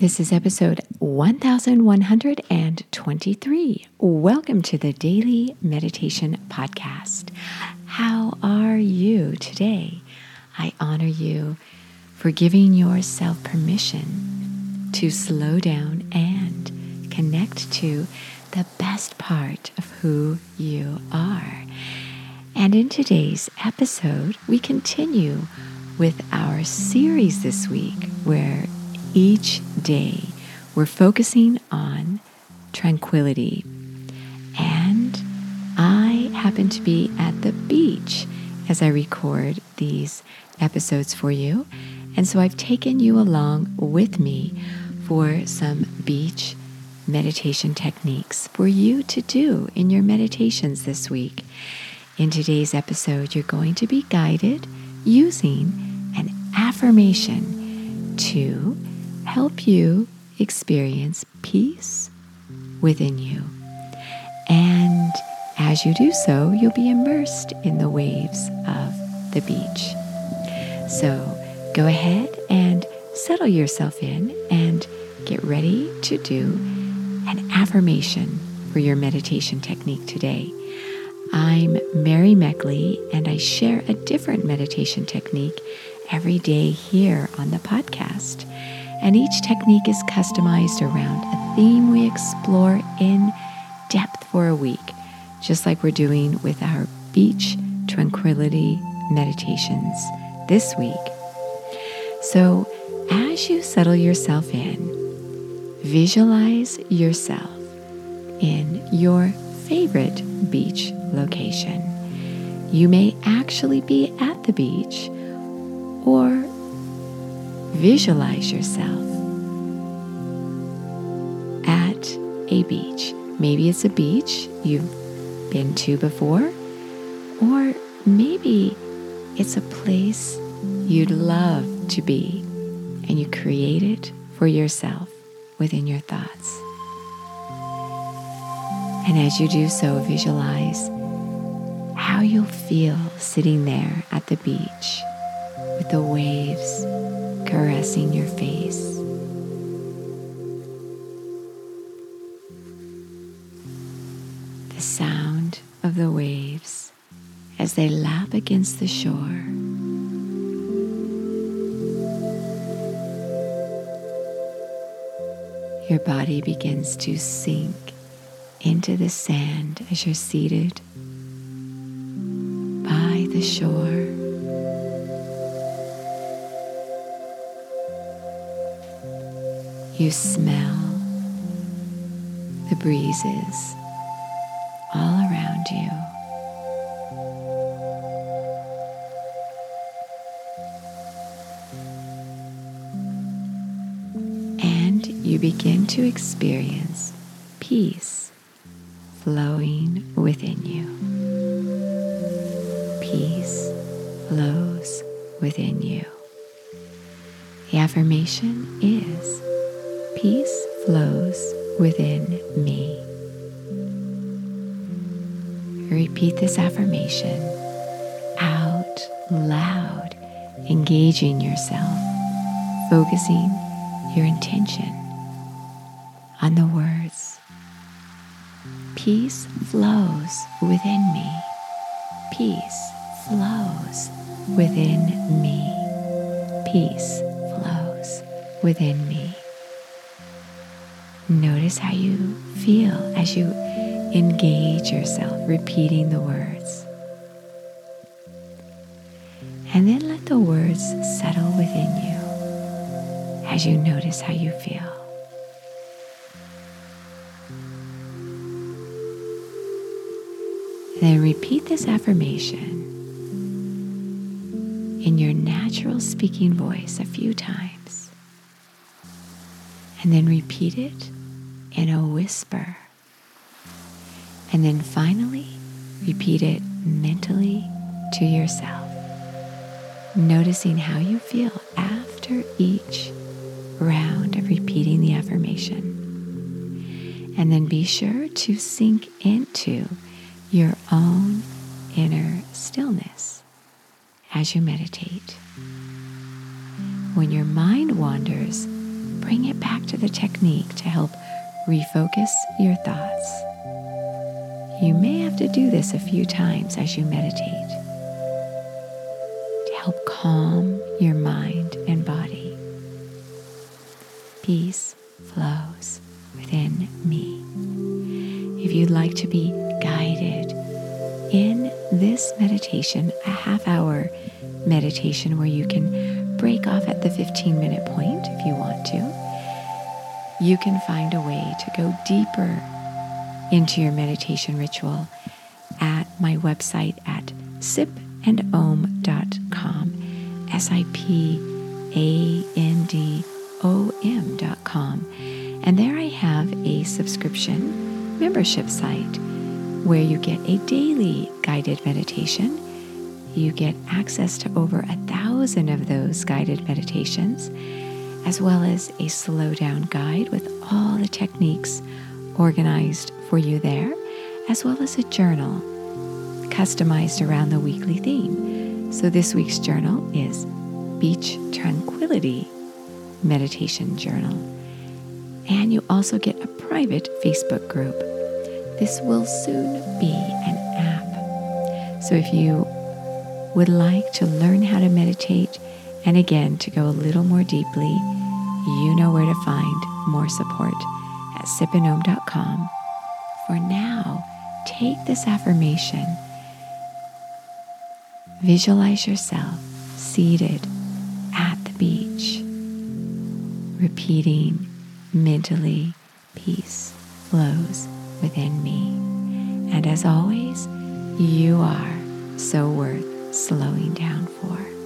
This is episode 1123. Welcome to the Daily Meditation Podcast. How are you today? I honor you for giving yourself permission to slow down and connect to the best part of who you are. And in today's episode, we continue with our series this week where each day we're focusing on tranquility. And I happen to be at the beach as I record these episodes for you. And so I've taken you along with me for some beach meditation techniques for you to do in your meditations this week. In today's episode, you're going to be guided using an affirmation to help you experience peace within you. And as you do so, you'll be immersed in the waves of the beach. So go ahead and settle yourself in and get ready to do an affirmation for your meditation technique today. I'm Mary Meckley, and I share a different meditation technique every day here on the podcast and each technique is customized around a theme we explore in depth for a week, just like we're doing with our beach tranquility meditations this week. So, as you settle yourself in, visualize yourself in your favorite beach location. You may actually be at the beach or Visualize yourself at a beach. Maybe it's a beach you've been to before, or maybe it's a place you'd love to be and you create it for yourself within your thoughts. And as you do so, visualize how you'll feel sitting there at the beach with the waves caressing your face. The sound of the waves as they lap against the shore. Your body begins to sink into the sand as you're seated by the shore. You smell the breezes all around you. And you begin to experience peace flowing within you. Peace flows within you. The affirmation is peace flows within me. Repeat this affirmation out loud, engaging yourself, focusing your intention on the words. Peace flows within me. Peace flows within me. Peace flows within me. Notice how you feel as you engage yourself, repeating the words. And then let the words settle within you as you notice how you feel. Then repeat this affirmation in your natural speaking voice a few times. And then repeat it in a whisper. And then finally, repeat it mentally to yourself, noticing how you feel after each round of repeating the affirmation. And then be sure to sink into your own inner stillness as you meditate. When your mind wanders, bring it back to the technique to help refocus your thoughts. You may have to do this a few times as you meditate to help calm your mind and body. Peace flows within me. If you'd like to be guided in this meditation, a half hour meditation where you can break off at the 15 minute point if you want to, you can find a way to go deeper into your meditation ritual at my website at sipandom.com, S I P A N D O M.com. And there I have a subscription membership site where you get a daily guided meditation. You get access to over a thousand of those guided meditations, as well as a slow down guide with all the techniques organized for you there, as well as a journal customized around the weekly theme. So this week's journal is Beach Tranquility Meditation Journal. And you also get a private Facebook group. This will soon be an app. So if you would like to learn how to meditate and again to go a little more deeply, you know where to find more support at sipandom.com. For now, take this affirmation. Visualize yourself seated at the beach, repeating mentally, peace flows within me. And as always, you are so worth slowing down for.